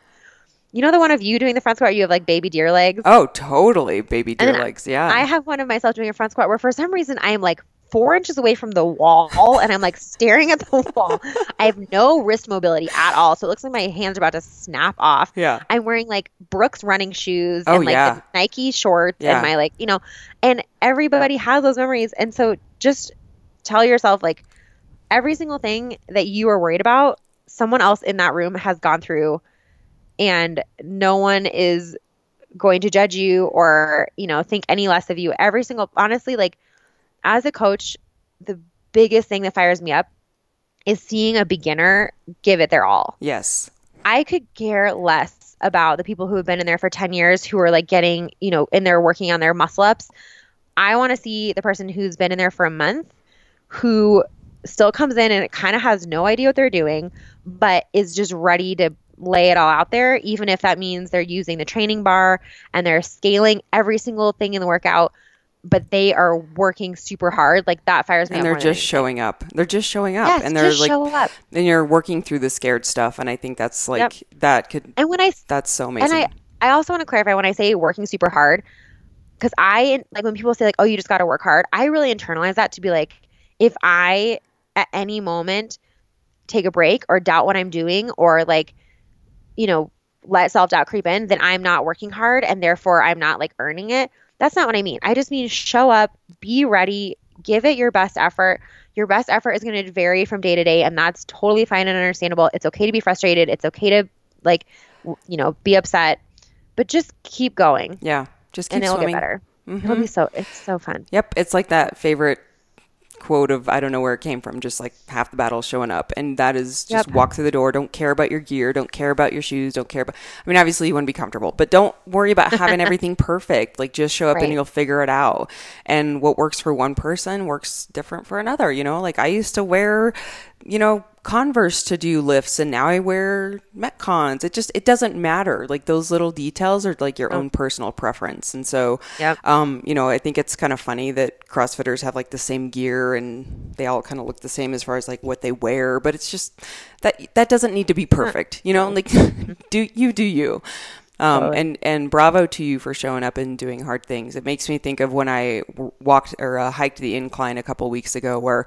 You know the one of you doing the front squat, you have like baby deer legs. Oh, totally, baby deer legs. Yeah. I have one of myself doing a front squat where for some reason I am like four inches away from the wall and I'm like staring at the (laughs) wall. I have no wrist mobility at all. So it looks like my hands are about to snap off. Yeah. I'm wearing like Brooks running shoes Oh, and like yeah. Nike shorts Yeah. and my like, you know, and everybody has those memories. And so just tell yourself like every single thing that you are worried about, someone else in that room has gone through and no one is going to judge you or, you know, think any less of you. Every single honestly like as a coach, the biggest thing that fires me up is seeing a beginner give it their all. yes. I could care less about the people who have been in there for 10 years who are like getting, you know, in there working on their muscle ups. I want to see the person who's been in there for a month who still comes in and it kind of has no idea what they're doing, but is just ready to lay it all out there, even if that means they're using the training bar and they're scaling every single thing in the workout, but they are working super hard. Like that fires me And they're just showing up. They're just showing up. Yes, and they're like, show up. and you're working through the scared stuff. And I think that's like, Yep. that could, And when I that's so amazing. And I, I also want to clarify when I say working super hard, because I like when people say like, "Oh, you just got to work hard." I really internalize that to be like, if I at any moment take a break or doubt what I'm doing or like, you know, let self doubt creep in, then I'm not working hard and therefore I'm not like earning it. That's not what I mean. I just mean show up, be ready, give it your best effort. Your best effort is going to vary from day to day, and that's totally fine and understandable. It's okay to be frustrated. It's okay to like, w- you know, be upset, but just keep going, yeah. Just keep and it'll swimming. get better. Mhm. It'll be so. It's so fun. Yep, it's like that favorite quote of I don't know where it came from, just like half the battle showing up, and that is just Yep. walk through the door. Don't care about your gear. Don't care about your shoes. Don't care about. I mean, obviously you want to be comfortable, but don't worry about having (laughs) everything perfect. Like just show up Right. and you'll figure it out. And what works for one person works different for another. You know, like I used to wear, you know. Converse to do lifts and now I wear Metcons. It just it doesn't matter. Like those little details are like your own personal preference. And so Yep. um, you know, I think it's kind of funny that CrossFitters have like the same gear and they all kind of look the same as far as like what they wear, but it's just that that doesn't need to be perfect, you know. Like, (laughs) do you do you? Um, and and bravo to you for showing up and doing hard things. It makes me think of when I walked or uh, hiked the incline a couple weeks ago, where,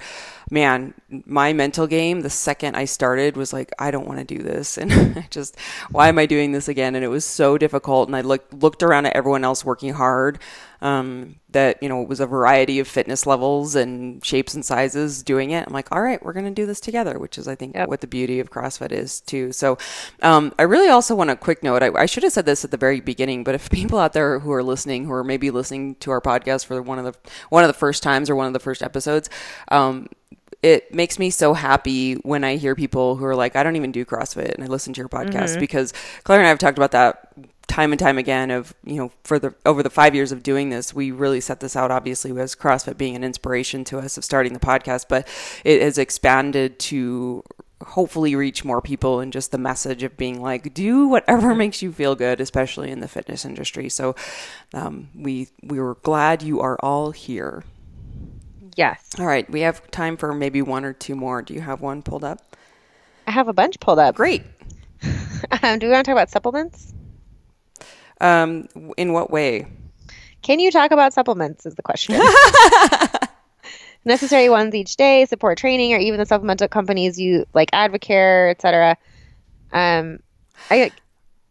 man, my mental game the second I started was like, I don't want to do this, (laughs) and I just, why am I doing this again? And it was so difficult. And I looked looked around at everyone else working hard. Um, that you know it was a variety of fitness levels and shapes and sizes doing it. I'm like, all right, we're gonna do this together, which is I think Yep. what the beauty of CrossFit is too. So, um, I really also want a quick note. I, I should have said this at the very beginning, but if (laughs) people out there who are listening, who are maybe listening to our podcast for one of the one of the first times or one of the first episodes, um, it makes me so happy when I hear people who are like, I don't even do CrossFit, and I listen to your podcast because Claire and I have talked about that time and time again of you know for the over the five years of doing this we really set this out obviously as crossfit being an inspiration to us of starting the podcast but it has expanded to hopefully reach more people and just the message of being like do whatever (laughs) makes you feel good especially in the fitness industry. So um, we we were glad you are all here Yes, all right we have time for maybe one or two more do you have one pulled up I have a bunch pulled up. great (laughs) Um, do we want to talk about supplements? um, in what way Can you talk about supplements? Is the question. (laughs) (laughs) Necessary ones each day, support training, or even the supplemental companies you like, Advocare, etc. Um, I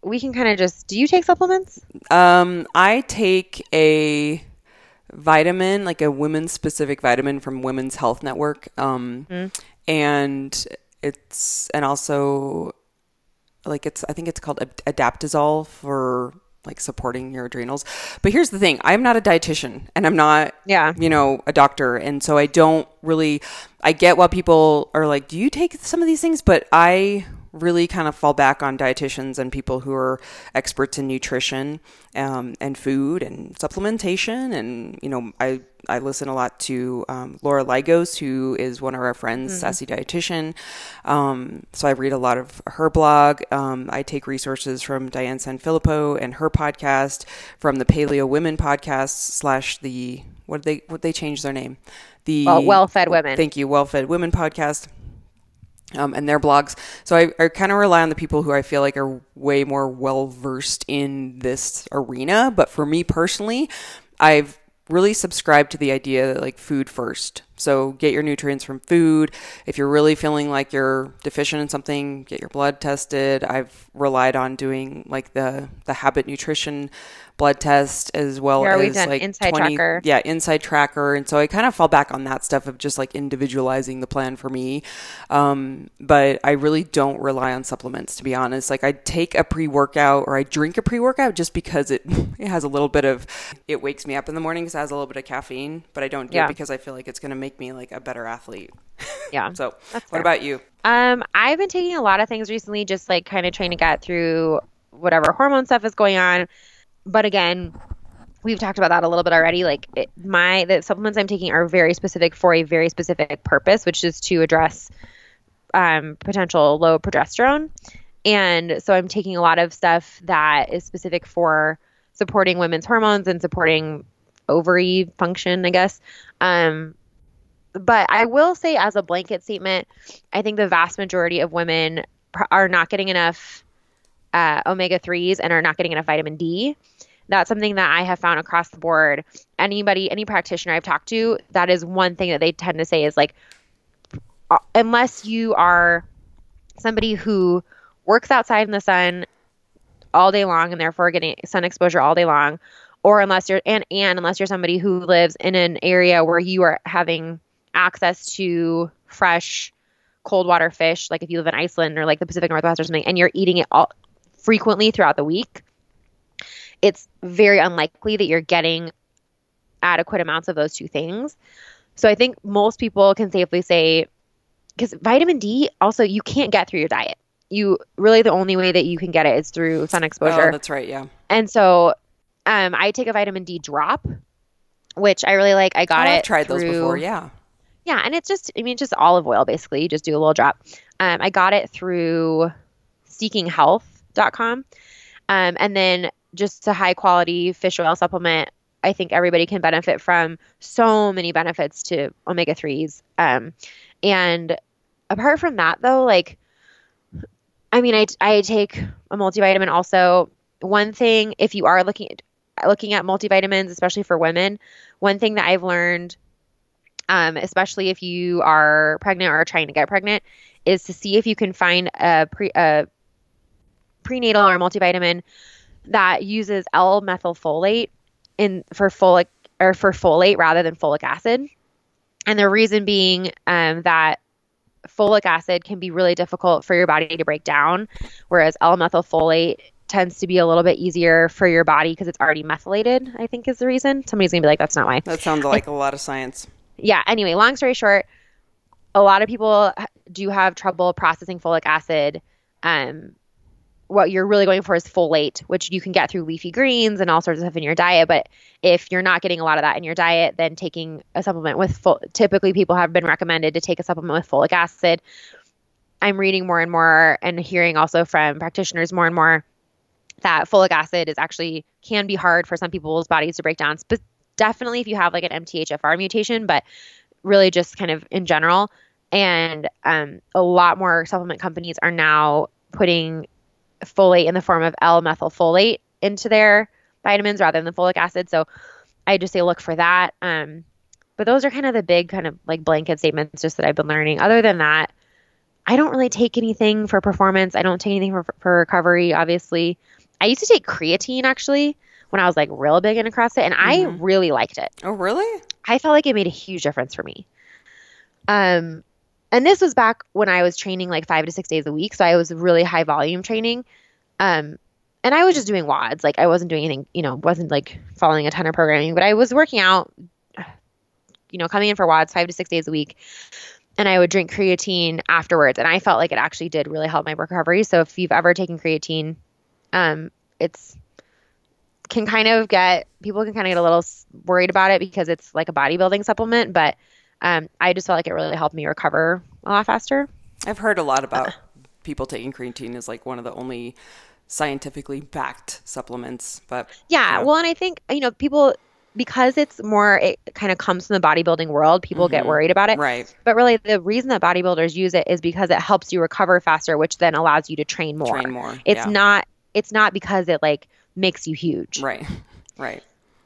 we can kind of just. Do you take supplements? Um, I take a vitamin, like a women's specific vitamin from Women's Health Network. Um, and it's, and also like it's, I think it's called Ad- Adaptazole for like supporting your adrenals. But here's the thing I'm not a dietitian and I'm not, Yeah. you know, a doctor. And so I don't really, I get why people are like, do you take some of these things? But I really kind of fall back on dietitians and people who are experts in nutrition um, and food and supplementation. And, you know, I, I listen a lot to um, Laura Ligos, who is one of our friends, mm-hmm. Sassy Dietitian. Um, so I read a lot of her blog. Um, I take resources from Diane Sanfilippo and her podcast, from the Paleo Women podcast slash the what did they what they changed their name? The well, Well Fed Women. Thank you, Well Fed Women podcast um, and their blogs. So I, I kind of rely on the people who I feel like are way more well versed in this arena. But for me personally, I've really subscribed to the idea that like food first. So get your nutrients from food. If you're really feeling like you're deficient in something, get your blood tested. I've relied on doing like the the habit nutrition blood test as well yeah, as like inside 20, tracker. Yeah, InsideTracker. And so I kind of fall back on that stuff of just like individualizing the plan for me. Um, but I really don't rely on supplements to be honest. Like I take a pre workout or I drink a pre workout just because it (laughs) it has a little bit of it wakes me up in the morning because it has a little bit of caffeine. But I don't do yeah. it because I feel like it's going to make me like a better athlete. Yeah. (laughs) so what about you? Um, I've been taking a lot of things recently, just like kind of trying to get through whatever hormone stuff is going on but again, we've talked about that a little bit already. Like it, my the supplements I'm taking are very specific for a very specific purpose, which is to address um, potential low progesterone. And so I'm taking a lot of stuff that is specific for supporting women's hormones and supporting ovary function, I guess. Um, but I will say, as a blanket statement, I think the vast majority of women are not getting enough uh, omega 3s and are not getting enough vitamin D. That's something that I have found across the board. Anybody, any practitioner I've talked to, that is one thing that they tend to say is like, uh, unless you are somebody who works outside in the sun all day long and therefore getting sun exposure all day long, or unless you're and and unless you're somebody who lives in an area where you are having access to fresh cold water fish, like if you live in Iceland or like the Pacific Northwest or something, and you're eating it all frequently throughout the week, it's very unlikely that you're getting adequate amounts of those two things. So I think most people can safely say, because vitamin D also you can't get through your diet. You really the only way that you can get it is through sun exposure. Oh, that's right, yeah. And so um, I take a vitamin D drop, which I really like. I got oh, it. I've tried through, those before, yeah. Yeah, and it's just I mean just olive oil basically. You just do a little drop. Um, I got it through Seeking Health com. Um, and then just a high quality fish oil supplement. I think everybody can benefit from so many benefits to omega 3s. Um, and apart from that, though, like, I mean, I, I take a multivitamin also. One thing, if you are looking at, looking at multivitamins, especially for women, one thing that I've learned, um, especially if you are pregnant or trying to get pregnant, is to see if you can find a pre, a prenatal or multivitamin that uses L-methylfolate in for folic or for folate rather than folic acid. And the reason being um, that folic acid can be really difficult for your body to break down, whereas L-methylfolate tends to be a little bit easier for your body because it's already methylated, I think is the reason. Somebody's going to be like, that's not why. That sounds like a lot of science. Yeah. Anyway, long story short, a lot of people do have trouble processing folic acid um, what you're really going for is folate, which you can get through leafy greens and all sorts of stuff in your diet. But if you're not getting a lot of that in your diet, then taking a supplement with full, typically people have been recommended to take a supplement with folic acid. I'm reading more and more and hearing also from practitioners more and more that folic acid is actually can be hard for some people's bodies to break down. But definitely if you have like an MTHFR mutation, but really just kind of in general. And um, a lot more supplement companies are now putting folate in the form of L-methylfolate into their vitamins rather than the folic acid. So I just say look for that. Um, but those are kind of the big kind of like blanket statements just that I've been learning. Other than that, I don't really take anything for performance. I don't take anything for, for recovery, obviously. I used to take creatine actually when I was like real big into CrossFit and mm-hmm. I really liked it. Oh, really? I felt like it made a huge difference for me. Um, and this was back when I was training like five to six days a week. So I was really high volume training. Um, and I was just doing WODs. Like I wasn't doing anything, you know, wasn't like following a ton of programming, but I was working out, (sighs) you know, coming in for WODs five to six days a week. and I would drink creatine afterwards. And I felt like it actually did really help my recovery. So if you've ever taken creatine, um, it's can kind of get people can kind of get a little worried about it because it's like a bodybuilding supplement, but um, I just felt like it really helped me recover a lot faster. I've heard a lot about people taking creatine as like one of the only scientifically backed supplements, but yeah, yeah. well, and I think you know people because it's more it kind of comes from the bodybuilding world people mm-hmm. get worried about it right but really the reason that bodybuilders use it is because it helps you recover faster which then allows you to train more train more it's yeah. not it's not because it like makes you huge right (laughs) right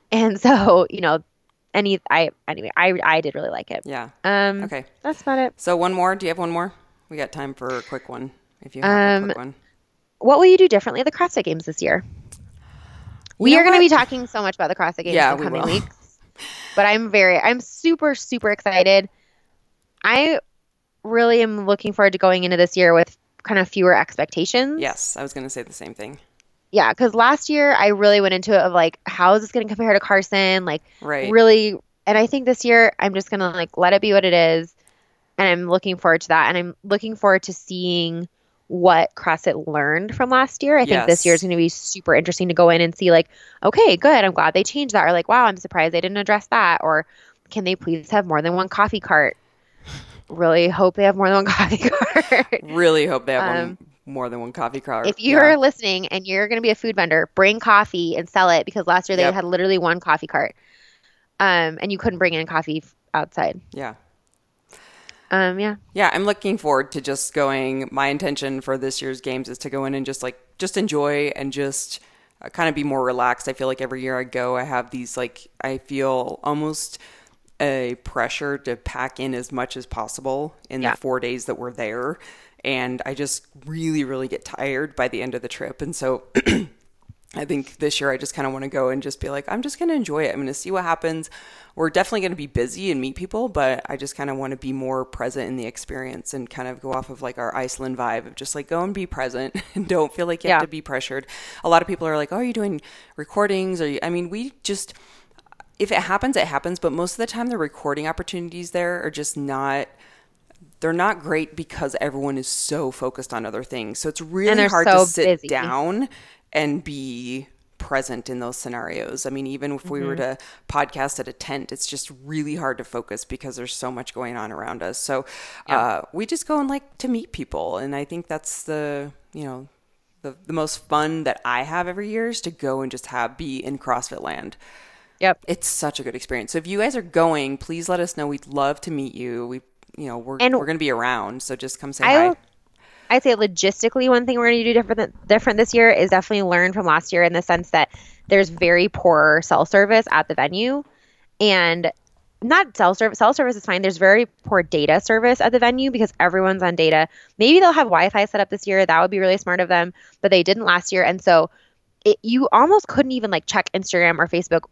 and so you know any i anyway i i did really like it yeah um okay that's about it so one more do you have one more we got time for a quick one if you have um, a quick one what will you do differently at the CrossFit Games this year? We are going to be talking so much about the CrossFit Games yeah, in the coming we weeks. But I'm very, I'm super, super excited. I really am looking forward to going into this year with kind of fewer expectations. Yes, I was going to say the same thing. Yeah, because last year I really went into it of like, how is this going to compare to Carson? Like, right. really. And I think this year I'm just going to like let it be what it is. And I'm looking forward to that. And I'm looking forward to seeing what CrossFit learned from last year. I yes. think this year is going to be super interesting to go in and see, like, okay, good, I'm glad they changed that. Or, like, wow, I'm surprised they didn't address that. Or, can they please have more than one coffee cart? Really hope they have more than one (laughs) coffee cart. really hope they have um, one more than one coffee cart. If you're yeah. listening and you're going to be a food vendor, bring coffee and sell it because last year they yep. had literally one coffee cart. Um, and you couldn't bring in coffee outside. Yeah um, yeah. Yeah, I'm looking forward to just going. My intention for this year's games is to go in and just like just enjoy and just uh, kind of be more relaxed. I feel like every year I go, I have these like I feel almost a pressure to pack in as much as possible in yeah. the four days that we're there. And I just really, really get tired by the end of the trip. And so (clears throat) I think this year I just kind of want to go and just be like, I'm just going to enjoy it. I'm going to see what happens. We're definitely going to be busy and meet people, but I just kind of want to be more present in the experience and kind of go off of like our Iceland vibe of just like go and be present (laughs) and don't feel like you yeah. have to be pressured. A lot of people are like, "Oh, are you doing recordings?" Or I mean, we just if it happens, it happens. But most of the time, the recording opportunities there are just not they're not great because everyone is so focused on other things. So it's really hard so to sit busy. down and be present in those scenarios. I mean, even if we mm-hmm. were to podcast at a tent, it's just really hard to focus because there's so much going on around us. So yeah. uh, we just go and like to meet people. And I think that's the, you know, the, the most fun that I have every year is to go and just have be in CrossFit land. Yep. It's such a good experience. So if you guys are going, please let us know. We'd love to meet you. We, you know, we're, and we're going to be around. So just come say I, hi. I'd say logistically, one thing we're going to do different different this year is definitely learn from last year in the sense that there's very poor cell service at the venue, and not cell service. Cell service is fine. There's very poor data service at the venue because everyone's on data. Maybe they'll have Wi-Fi set up this year. That would be really smart of them, but they didn't last year, and so it, you almost couldn't even like check Instagram or Facebook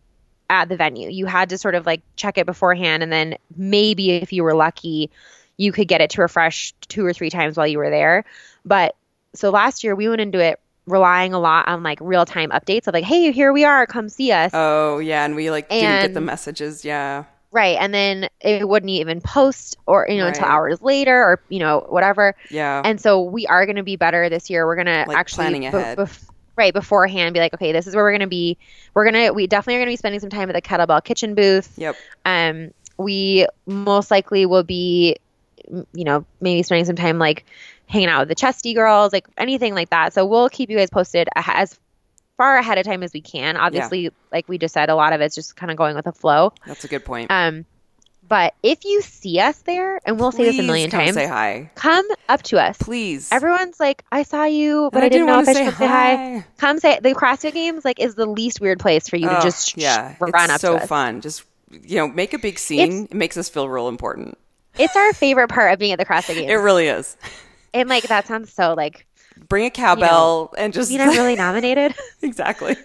at the venue. You had to sort of like check it beforehand, and then maybe if you were lucky you could get it to refresh two or three times while you were there. But so last year we went into it relying a lot on like real time updates of like, hey, here we are, come see us. Oh yeah, and we like and, didn't get the messages. Yeah. Right, and then it wouldn't even post or you know right. until hours later or you know whatever. Yeah. And so we are going to be better this year. We're going to like actually planning ahead. Bef- right beforehand be like okay this is where we're going to be we're going to we definitely are going to be spending some time at the kettlebell kitchen booth yep um we most likely will be you know, maybe spending some time like hanging out with the chesty girls, like anything like that. So we'll keep you guys posted as far ahead of time as we can. Obviously, yeah. like we just said, a lot of it's just kind of going with the flow. That's a good point. Um, but if you see us there, and we'll Please say this a million come times, say hi. Come up to us, please. Everyone's like, I saw you, but I, I, didn't, know if I should say hi. Come say the CrossFit Games like is the least weird place for you oh, to just yeah, run it's up. So fun, just you know, make a big scene. It's, it makes us feel real important. It's our favorite part of being at the CrossFit (laughs) Games. It really is. And like that sounds so like bring a cowbell you know, and just you know really nominated. (laughs) exactly.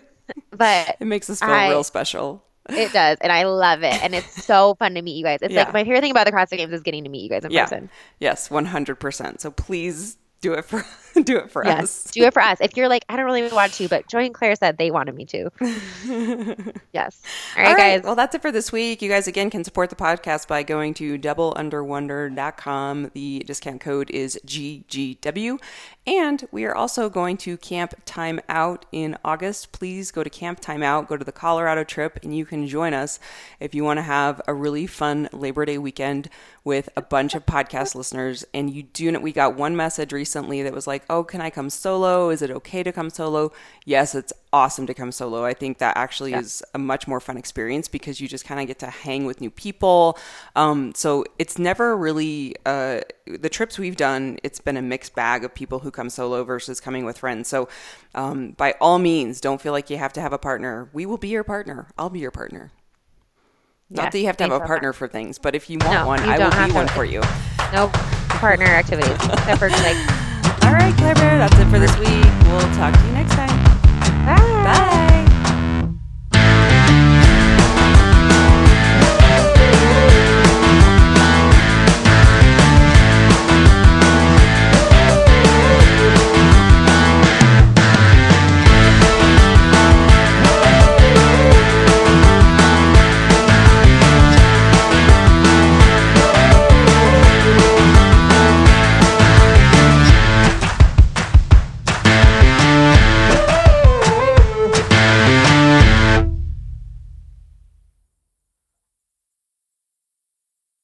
But it makes us feel I, real special. It does, and I love it, and it's so (laughs) fun to meet you guys. It's yeah. like my favorite thing about the CrossFit Games is getting to meet you guys in yeah. person. Yes, one hundred percent. So please do it for (laughs) do it for yes, us. do it for us. If you're like, I don't really want to, but Joy and Claire said they wanted me to. (laughs) yes. All right, All right, guys. Well, that's it for this week. You guys, again, can support the podcast by going to doubleunderwonder.com. The discount code is GGW. And we are also going to Camp Time Out in August. Please go to Camp Time Out, go to the Colorado trip, and you can join us if you want to have a really fun Labor Day weekend with a bunch of podcast listeners. And you do know, we got one message recently that was like, oh, can I come solo? Is it okay to come solo? Yes, it's awesome to come solo. I think that actually yeah. is a much more fun experience because you just kind of get to hang with new people. Um, so it's never really uh, the trips we've done. It's been a mixed bag of people who come solo versus coming with friends. So um, by all means, don't feel like you have to have a partner. We will be your partner. I'll be your partner. Not yes, that you have to have a partner for things, but if you want no, one, I will be one for you. No partner activities except for like. (laughs) All right, Claire Bear, that's it for this week. We'll talk to you next time.